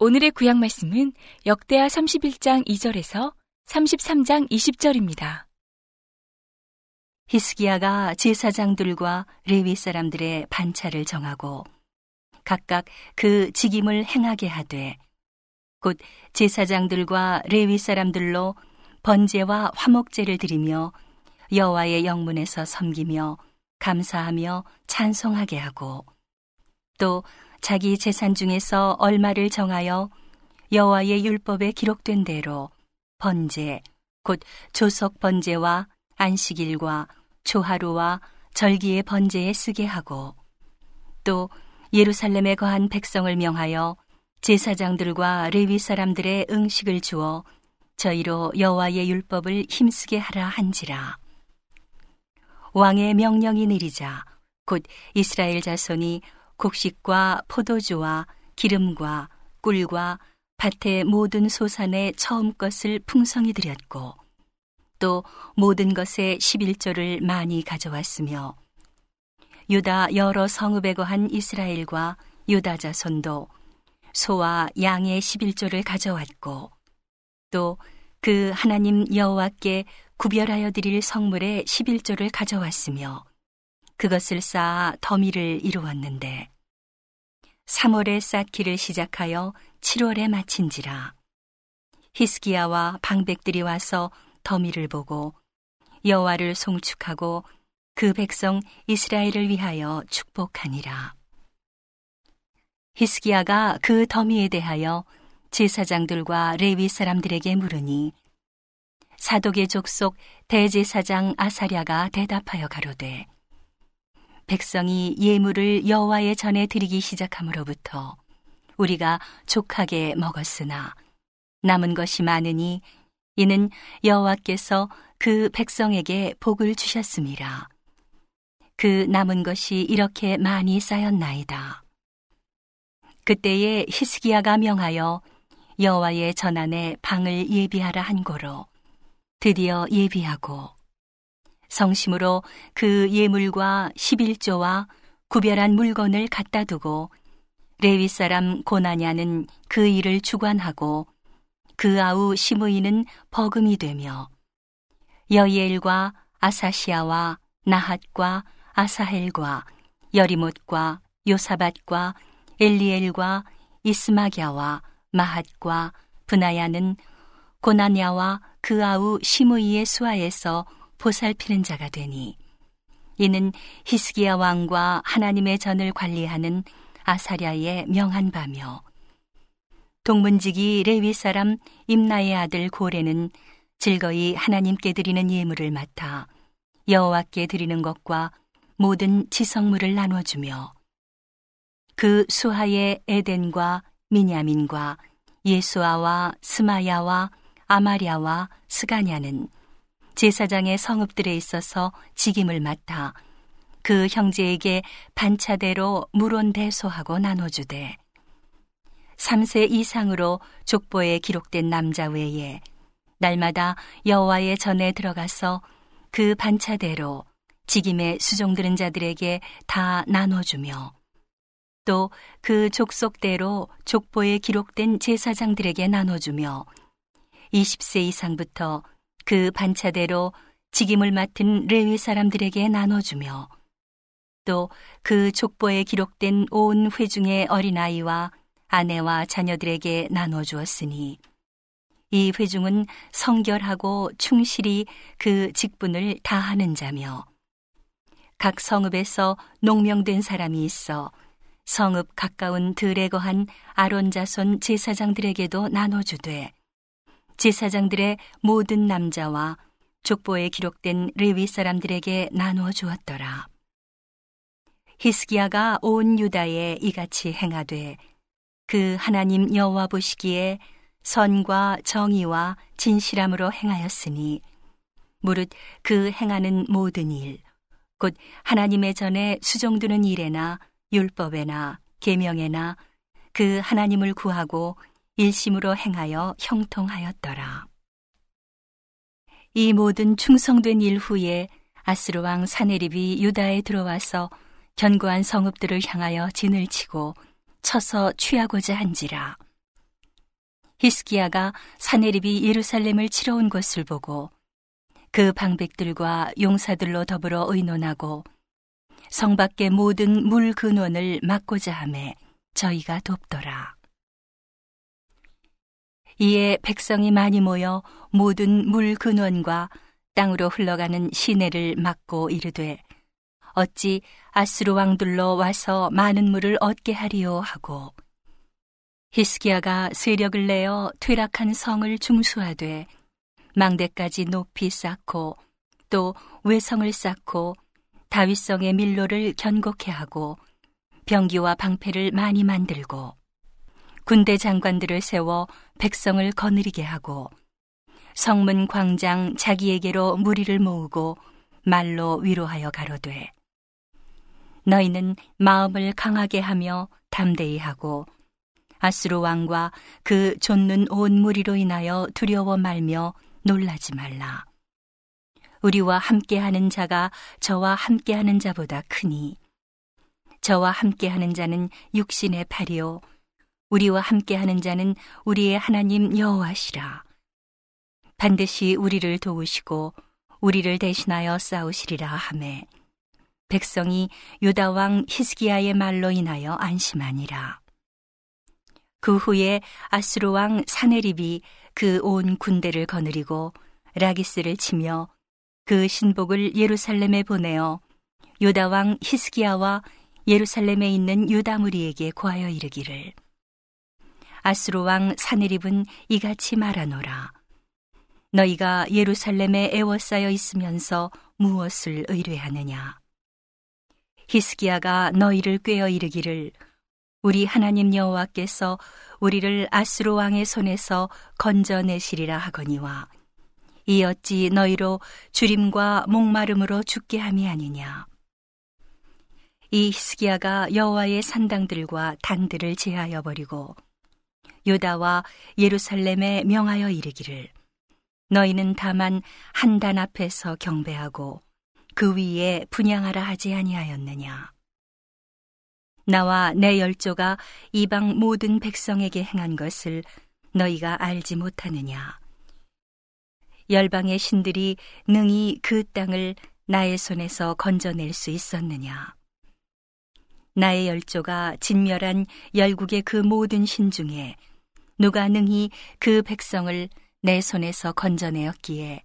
오늘의 구약 말씀은 역대하 31장 2절에서 33장 20절입니다. 히스기야가 제사장들과 레위 사람들의 반차를 정하고 각각 그 직임을 행하게 하되 곧 제사장들과 레위 사람들로 번제와 화목제를 드리며 여호와의 영문에서 섬기며 감사하며 찬송하게 하고 또 자기 재산 중에서 얼마를 정하여 여호와의 율법에 기록된 대로 번제 곧 조석 번제와 안식일과 초하루와 절기의 번제에 쓰게 하고 또 예루살렘에 거한 백성을 명하여 제사장들과 레위 사람들의 응식을 주어 저희로 여호와의 율법을 힘쓰게 하라 한지라. 왕의 명령이 내리자 곧 이스라엘 자손이 곡식과 포도주와 기름과 꿀과 밭의 모든 소산의 처음 것을 풍성히 드렸고 또 모든 것의 11조를 많이 가져왔으며 유다 여러 성읍에 거한 이스라엘과 유다 자손도 소와 양의 11조를 가져왔고 또 그 하나님 여호와께 구별하여 드릴 성물의 11조를 가져왔으며 그것을 쌓아 더미를 이루었는데 3월에 쌓기를 시작하여 7월에 마친지라 히스기야와 방백들이 와서 더미를 보고 여호와를 송축하고 그 백성 이스라엘을 위하여 축복하니라. 히스기야가 그 더미에 대하여 제사장들과 레위 사람들에게 물으니 사독의 족속 대제사장 아사랴가 대답하여 가로되 백성이 예물을 여호와의 전에 드리기 시작함으로부터 우리가 족하게 먹었으나 남은 것이 많으니 이는 여호와께서 그 백성에게 복을 주셨습니다. 그 남은 것이 이렇게 많이 쌓였나이다. 그때에 히스기야가 명하여 여호와의 전안에 방을 예비하라 한 고로 드디어 예비하고 성심으로 그 예물과 11조와 구별한 물건을 갖다 두고 레위 사람 고나냐는 그 일을 주관하고 그 아우 시므이는 버금이 되며 여이엘과 아사시아와 나핫과 아사헬과 여리못과 요사밭과 엘리엘과 이스마갸와 마핫과 분하야는 고나냐와 그 아우 시므이의 수하에서 보살피는 자가 되니 이는 히스기야 왕과 하나님의 전을 관리하는 아사랴의 명한 바며 동문직이 레위 사람 임나의 아들 고레는 즐거이 하나님께 드리는 예물을 맡아 여호와께 드리는 것과 모든 지성물을 나눠주며 그 수하의 에덴과 미냐민과 예수아와 스마야와 아마랴와 스가냐는 제사장의 성읍들에 있어서 직임을 맡아 그 형제에게 반차대로 물온대소하고 나눠주되 3세 이상으로 족보에 기록된 남자 외에 날마다 여호와의 전에 들어가서 그 반차대로 직임에 수종드는 자들에게 다 나눠주며 또 그 족속대로 족보에 기록된 제사장들에게 나눠주며 20세 이상부터 그 반차대로 직임을 맡은 레위 사람들에게 나눠주며 또 그 족보에 기록된 온 회중의 어린아이와 아내와 자녀들에게 나눠주었으니 이 회중은 성결하고 충실히 그 직분을 다하는 자며 각 성읍에서 농명된 사람이 있어 성읍 가까운 들에 거한 아론 자손 제사장들에게도 나눠주되 제사장들의 모든 남자와 족보에 기록된 레위 사람들에게 나누어 주었더라. 히스기야가 온 유다에 이같이 행하되 그 하나님 여호와 보시기에 선과 정의와 진실함으로 행하였으니 무릇 그 행하는 모든 일 곧 하나님의 전에 수종드는 일에나 율법에나 계명에나 그 하나님을 구하고 일심으로 행하여 형통하였더라. 이 모든 충성된 일 후에 아스로 왕 사네립이 유다에 들어와서 견고한 성읍들을 향하여 진을 치고 쳐서 취하고자 한지라. 히스기야가 사네립이 예루살렘을 치러 온 것을 보고 그 방백들과 용사들로 더불어 의논하고 성 밖의 모든 물 근원을 막고자 함에 저희가 돕더라. 이에 백성이 많이 모여 모든 물 근원과 땅으로 흘러가는 시내를 막고 이르되 어찌 아스루 왕들로 와서 많은 물을 얻게 하리요 하고 히스기야가 세력을 내어 퇴락한 성을 중수하되 망대까지 높이 쌓고 또 외성을 쌓고 다윗성의 밀로를 견고케 하고 병기와 방패를 많이 만들고 군대 장관들을 세워 백성을 거느리게 하고 성문 광장 자기에게로 무리를 모으고 말로 위로하여 가로되 너희는 마음을 강하게 하며 담대히 하고 아스로 왕과 그 좇는 온 무리로 인하여 두려워 말며 놀라지 말라. 우리와 함께하는 자가 저와 함께하는 자보다 크니 저와 함께하는 자는 육신의 팔이요 우리와 함께하는 자는 우리의 하나님 여호와시라. 반드시 우리를 도우시고 우리를 대신하여 싸우시리라 하매 백성이 유다 왕 히스기야의 말로 인하여 안심하니라. 그 후에 아스로 왕 사네립이 그 온 군대를 거느리고 라기스를 치며 그 신복을 예루살렘에 보내어 유다 왕 히스기야와 예루살렘에 있는 유다 무리에게 고하여 이르기를. 아스로 왕 사네립은 이같이 말하노라. 너희가 예루살렘에 애워싸여 있으면서 무엇을 의뢰하느냐? 히스기야가 너희를 꾀어 이르기를 우리 하나님 여호와께서 우리를 아스로 왕의 손에서 건져내시리라 하거니와 이 어찌 너희로 주림과 목마름으로 죽게 함이 아니냐. 이 히스기야가 여호와의 산당들과 단들을 제하여 버리고 유다와 예루살렘에 명하여 이르기를 너희는 다만 한 단 앞에서 경배하고 그 위에 분양하라 하지 아니하였느냐. 나와 내 열조가 이방 모든 백성에게 행한 것을 너희가 알지 못하느냐 열방의 신들이 능히 그 땅을 나의 손에서 건져낼 수 있었느냐 나의 열조가 진멸한 열국의 그 모든 신 중에 누가 능히 그 백성을 내 손에서 건져내었기에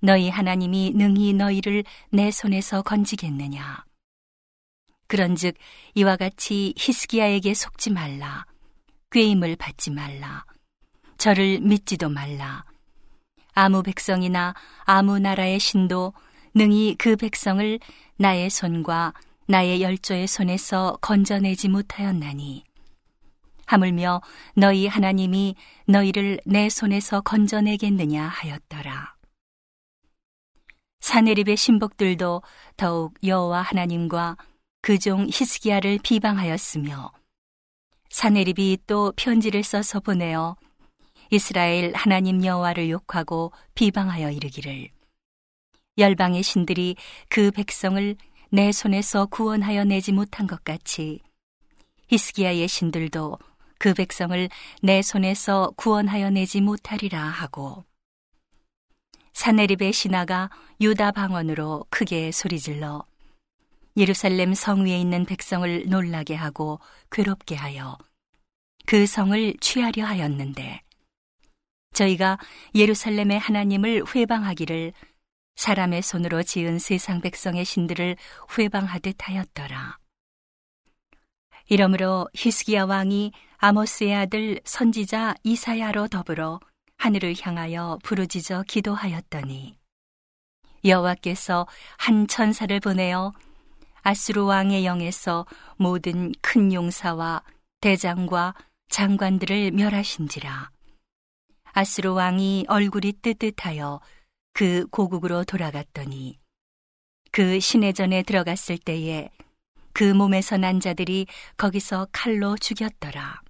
너희 하나님이 능히 너희를 내 손에서 건지겠느냐. 그런즉 이와 같이 히스기야에게 속지 말라. 꾀임을 받지 말라. 저를 믿지도 말라. 아무 백성이나 아무 나라의 신도 능히 그 백성을 나의 손과 나의 열조의 손에서 건져내지 못하였나니 하물며 너희 하나님이 너희를 내 손에서 건져내겠느냐 하였더라. 사내립의 신복들도 더욱 여호와 하나님과 그 종 히스기야를 비방하였으며 사내립이 또 편지를 써서 보내어 이스라엘 하나님 여호와를 욕하고 비방하여 이르기를. 열방의 신들이 그 백성을 내 손에서 구원하여 내지 못한 것 같이 히스기야의 신들도 그 백성을 내 손에서 구원하여 내지 못하리라 하고 사네립의 신하가 유다 방언으로 크게 소리질러 예루살렘 성 위에 있는 백성을 놀라게 하고 괴롭게 하여 그 성을 취하려 하였는데 저희가 예루살렘의 하나님을 회방하기를 사람의 손으로 지은 세상 백성의 신들을 회방하듯 하였더라. 이러므로 히스기야 왕이 아모스의 아들 선지자 이사야로 더불어 하늘을 향하여 부르짖어 기도하였더니 여호와께서 한 천사를 보내어 아수르 왕의 영에서 모든 큰 용사와 대장과 장관들을 멸하신지라 아수르 왕이 얼굴이 뜨뜻하여 그 고국으로 돌아갔더니 그 시내전에 들어갔을 때에 그 몸에서 난 자들이 거기서 칼로 죽였더라.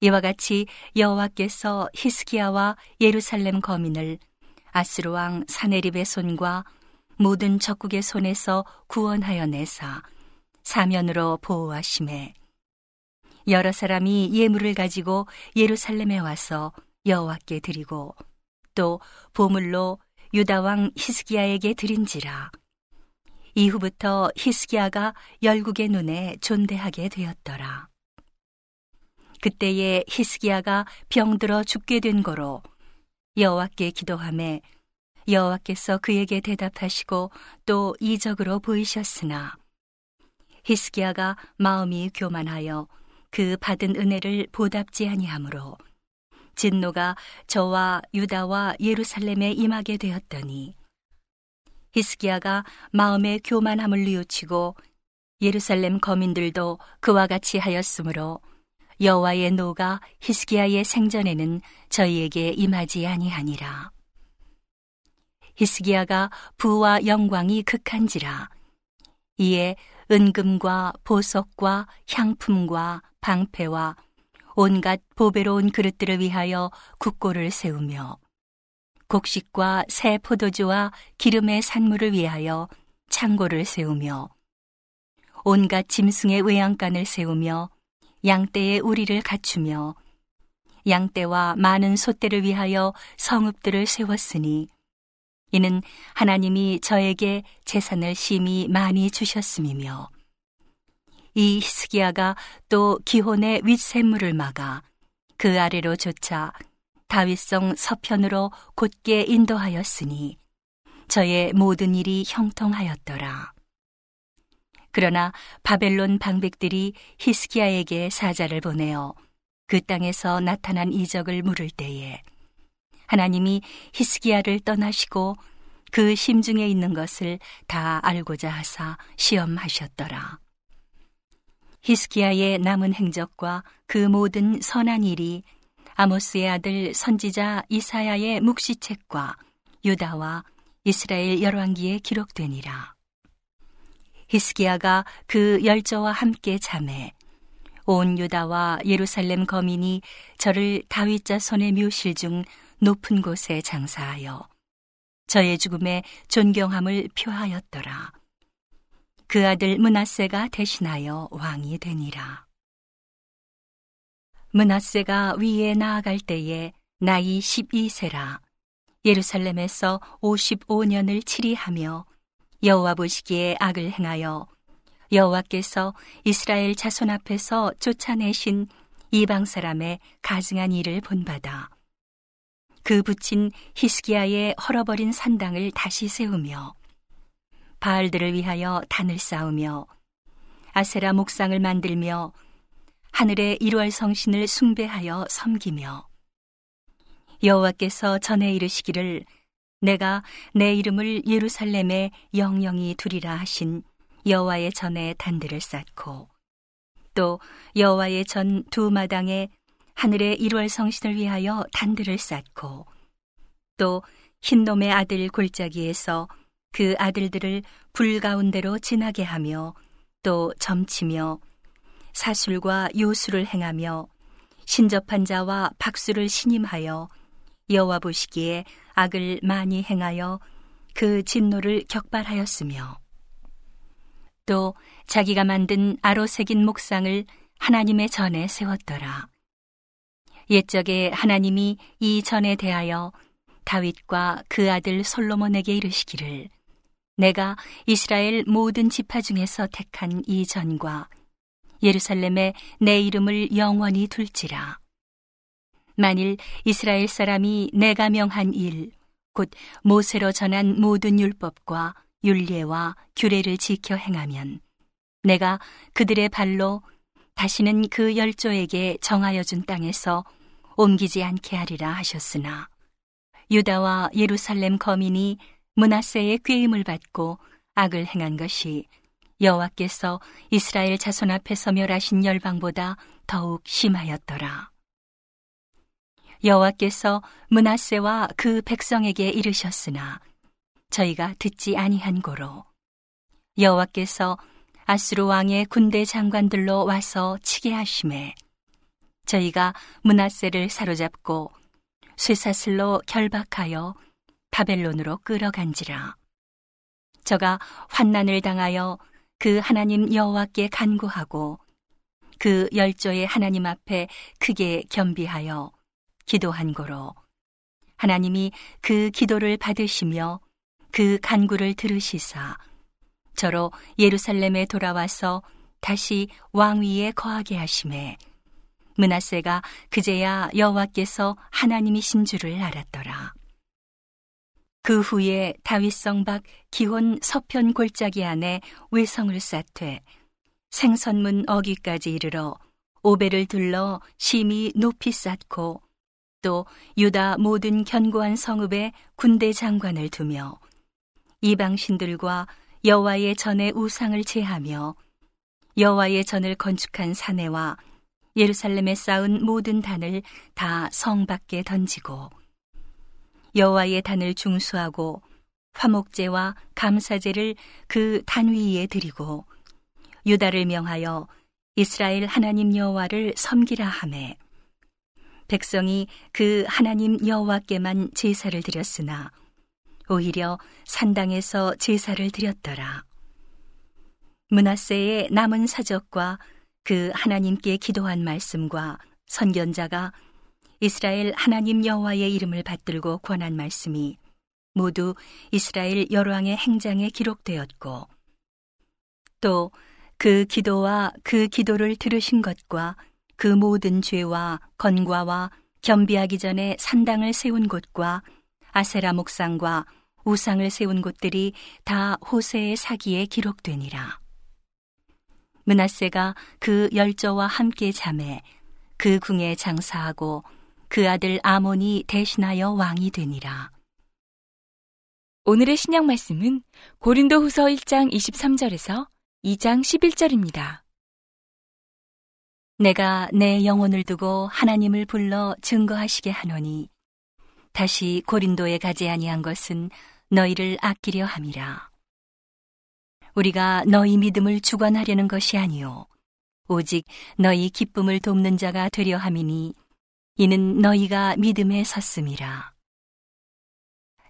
이와 같이 여호와께서 히스기야와 예루살렘 거민을 아스로 왕 사네립의 손과 모든 적국의 손에서 구원하여 내사 사면으로 보호하심에 여러 사람이 예물을 가지고 예루살렘에 와서 여호와께 드리고 또 보물로 유다 왕 히스기야에게 드린지라 이후부터 히스기야가 열국의 눈에 존대하게 되었더라. 그때에 히스기야가 병들어 죽게 된 거로 여호와께 기도함에 여호와께서 그에게 대답하시고 또 이적으로 보이셨으나 히스기야가 마음이 교만하여 그 받은 은혜를 보답지 아니하므로 진노가 저와 유다와 예루살렘에 임하게 되었더니 히스기야가 마음의 교만함을 뉘우치고 예루살렘 거민들도 그와 같이 하였으므로 여호와의 노가 히스기야의 생전에는 저희에게 임하지 아니하니라. 히스기야가 부와 영광이 극한지라. 이에 은금과 보석과 향품과 방패와 온갖 보배로운 그릇들을 위하여 국고를 세우며 곡식과 새 포도주와 기름의 산물을 위하여 창고를 세우며 온갖 짐승의 외양간을 세우며 양떼의 우리를 갖추며 양떼와 많은 소떼를 위하여 성읍들을 세웠으니 이는 하나님이 저에게 재산을 심히 많이 주셨음이며 이 히스기야가 또 기혼의 윗샘물을 막아 그 아래로 조차 다윗성 서편으로 곧게 인도하였으니 저의 모든 일이 형통하였더라. 그러나 바벨론 방백들이 히스기야에게 사자를 보내어 그 땅에서 나타난 이적을 물을 때에 하나님이 히스기야를 떠나시고 그 심중에 있는 것을 다 알고자 하사 시험하셨더라. 히스기야의 남은 행적과 그 모든 선한 일이 아모스의 아들 선지자 이사야의 묵시책과 유다와 이스라엘 열왕기에 기록되니라. 히스기야가 그 열저와 함께 잠에 온 유다와 예루살렘 거민이 저를 다윗자 손의 묘실 중 높은 곳에 장사하여 저의 죽음에 존경함을 표하였더라. 그 아들 문하세가 대신하여 왕이 되니라. 문하세가 위에 나아갈 때에 나이 12세라 예루살렘에서 55년을 치리하며 여호와 보시기에 악을 행하여 여호와께서 이스라엘 자손 앞에서 쫓아내신 이방 사람의 가증한 일을 본받아 그 붙인 히스기야의 헐어버린 산당을 다시 세우며 바알들을 위하여 단을 쌓으며 아세라 목상을 만들며 하늘의 일월 성신을 숭배하여 섬기며 여호와께서 전에 이르시기를 내가 내 이름을 예루살렘에 영영이 두리라 하신 여호와의 전에 단들을 쌓고 또 여호와의 전 두 마당에 하늘의 일월 성신을 위하여 단들을 쌓고 또 흰놈의 아들 골짜기에서 그 아들들을 불 가운데로 지나게 하며 또 점치며 사술과 요술을 행하며 신접한 자와 박수를 신임하여 여호와 보시기에 악을 많이 행하여 그 진노를 격발하였으며 또 자기가 만든 아로 새긴 목상을 하나님의 전에 세웠더라. 옛적에 하나님이 이 전에 대하여 다윗과 그 아들 솔로몬에게 이르시기를 내가 이스라엘 모든 지파 중에서 택한 이 전과 예루살렘에 내 이름을 영원히 둘지라. 만일 이스라엘 사람이 내가 명한 일, 곧 모세로 전한 모든 율법과 율례와 규례를 지켜 행하면 내가 그들의 발로 다시는 그 열조에게 정하여 준 땅에서 옮기지 않게 하리라 하셨으나 유다와 예루살렘 거민이 문하세의 꾀임을 받고 악을 행한 것이 여호와께서 이스라엘 자손 앞에서 멸하신 열방보다 더욱 심하였더라. 여호와께서 문하세와 그 백성에게 이르셨으나 저희가 듣지 아니한 고로 여호와께서 아스루 왕의 군대 장관들로 와서 치게 하심에 저희가 문하세를 사로잡고 쇠사슬로 결박하여 바벨론으로 끌어간지라. 저가 환난을 당하여 그 하나님 여호와께 간구하고 그 열조의 하나님 앞에 크게 겸비하여 기도한 고로 하나님이 그 기도를 받으시며 그 간구를 들으시사 저로 예루살렘에 돌아와서 다시 왕위에 거하게 하심에 문하세가 그제야 여호와께서 하나님이신 줄을 알았더라. 그 후에 다윗성 밖 기혼 서편 골짜기 안에 외성을 쌓되 생선문 어귀까지 이르러 오배를 둘러 심히 높이 쌓고 또 유다 모든 견고한 성읍에 군대 장관을 두며 이방신들과 여호와의 전에 우상을 제하며 여호와의 전을 건축한 사내와 예루살렘에 쌓은 모든 단을 다 성 밖에 던지고 여호와의 단을 중수하고 화목제와 감사제를 그 단 위에 드리고 유다를 명하여 이스라엘 하나님 여호와를 섬기라 하매 백성이 그 하나님 여호와께만 제사를 드렸으나 오히려 산당에서 제사를 드렸더라. 문하세의 남은 사적과 그 하나님께 기도한 말씀과 선견자가 이스라엘 하나님 여호와의 이름을 받들고 권한 말씀이 모두 이스라엘 열왕의 행장에 기록되었고 또 그 기도와 그 기도를 들으신 것과 그 모든 죄와 건과와 겸비하기 전에 산당을 세운 곳과 아세라 목상과 우상을 세운 곳들이 다 호세의 사기에 기록되니라. 문하세가 그 열저와 함께 잠에 그 궁에 장사하고 그 아들 아몬이 대신하여 왕이 되니라. 오늘의 신약 말씀은 고린도 후서 1장 23절에서 2장 11절입니다. 내가 내 영혼을 두고 하나님을 불러 증거하시게 하노니 다시 고린도에 가지 아니한 것은 너희를 아끼려 함이라. 우리가 너희 믿음을 주관하려는 것이 아니요 오직 너희 기쁨을 돕는 자가 되려 함이니 이는 너희가 믿음에 섰음이라.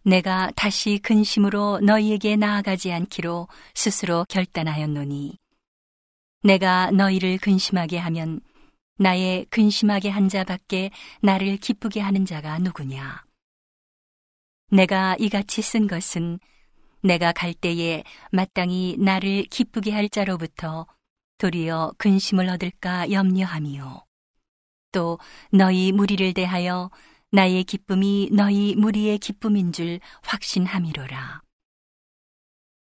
내가 다시 근심으로 너희에게 나아가지 않기로 스스로 결단하였노니 내가 너희를 근심하게 하면 나의 근심하게 한 자밖에 나를 기쁘게 하는 자가 누구냐? 내가 이같이 쓴 것은 내가 갈 때에 마땅히 나를 기쁘게 할 자로부터 도리어 근심을 얻을까 염려함이요. 또 너희 무리를 대하여 나의 기쁨이 너희 무리의 기쁨인 줄 확신함이로라.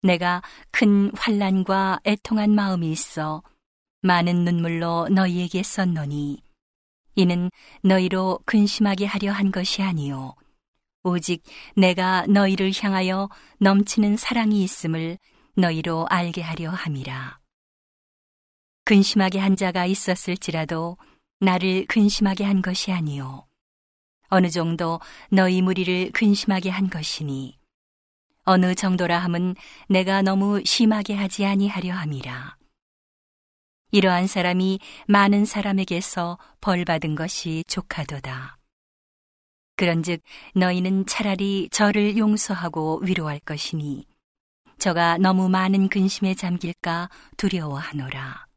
내가 큰 환란과 애통한 마음이 있어 많은 눈물로 너희에게 썼노니 이는 너희로 근심하게 하려 한 것이 아니요 오직 내가 너희를 향하여 넘치는 사랑이 있음을 너희로 알게 하려 함이라. 근심하게 한 자가 있었을지라도 나를 근심하게 한 것이 아니요. 어느 정도 너희 무리를 근심하게 한 것이니 어느 정도라 함은 내가 너무 심하게 하지 아니하려 함이라. 이러한 사람이 많은 사람에게서 벌 받은 것이 족하도다. 그런즉 너희는 차라리 저를 용서하고 위로할 것이니 저가 너무 많은 근심에 잠길까 두려워하노라.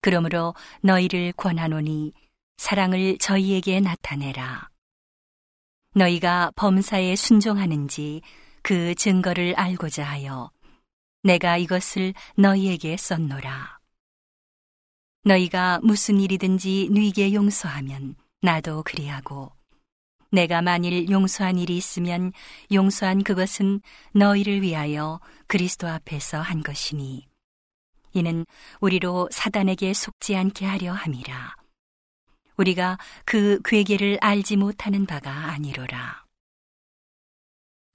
그러므로 너희를 권하노니 사랑을 저희에게 나타내라. 너희가 범사에 순종하는지 그 증거를 알고자 하여 내가 이것을 너희에게 썼노라. 너희가 무슨 일이든지 누이게 용서하면 나도 그리하고 내가 만일 용서한 일이 있으면 용서한 그것은 너희를 위하여 그리스도 앞에서 한 것이니 이는 우리로 사단에게 속지 않게 하려 함이라. 우리가 그 괴계를 알지 못하는 바가 아니로라.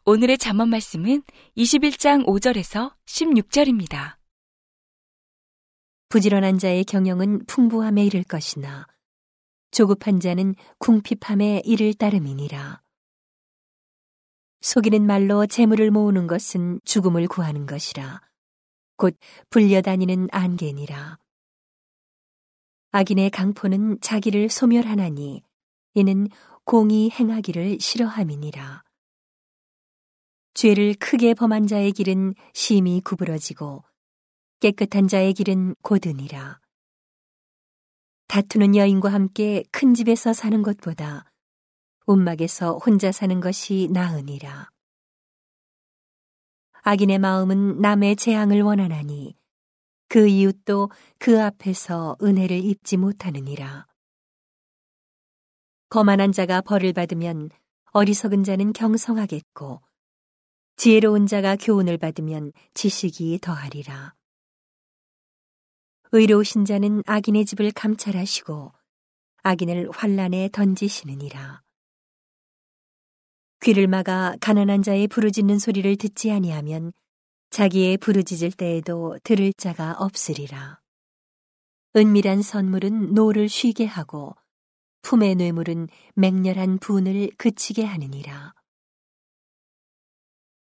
오늘의 잠언 말씀은 21장 5절에서 16절입니다. 부지런한 자의 경영은 풍부함에 이를 것이나 조급한 자는 궁핍함에 이를 따름이니라. 속이는 말로 재물을 모으는 것은 죽음을 구하는 것이라. 곧 불려다니는 안개니라. 악인의 강포는 자기를 소멸하나니 이는 공이 행하기를 싫어함이니라. 죄를 크게 범한 자의 길은 심히 구부러지고 깨끗한 자의 길은 고드니라. 다투는 여인과 함께 큰 집에서 사는 것보다 움막에서 혼자 사는 것이 나으니라. 악인의 마음은 남의 재앙을 원하나니 그 이웃도 그 앞에서 은혜를 입지 못하느니라. 거만한 자가 벌을 받으면 어리석은 자는 경성하겠고 지혜로운 자가 교훈을 받으면 지식이 더하리라. 의로우신 자는 악인의 집을 감찰하시고 악인을 환란에 던지시느니라. 귀를 막아 가난한 자의 부르짖는 소리를 듣지 아니하면 자기의 부르짖을 때에도 들을 자가 없으리라. 은밀한 선물은 노를 쉬게 하고 품의 뇌물은 맹렬한 분을 그치게 하느니라.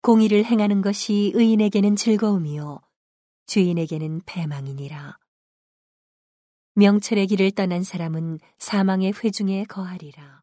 공의를 행하는 것이 의인에게는 즐거움이요 죄인에게는 패망이니라. 명철의 길을 떠난 사람은 사망의 회중에 거하리라.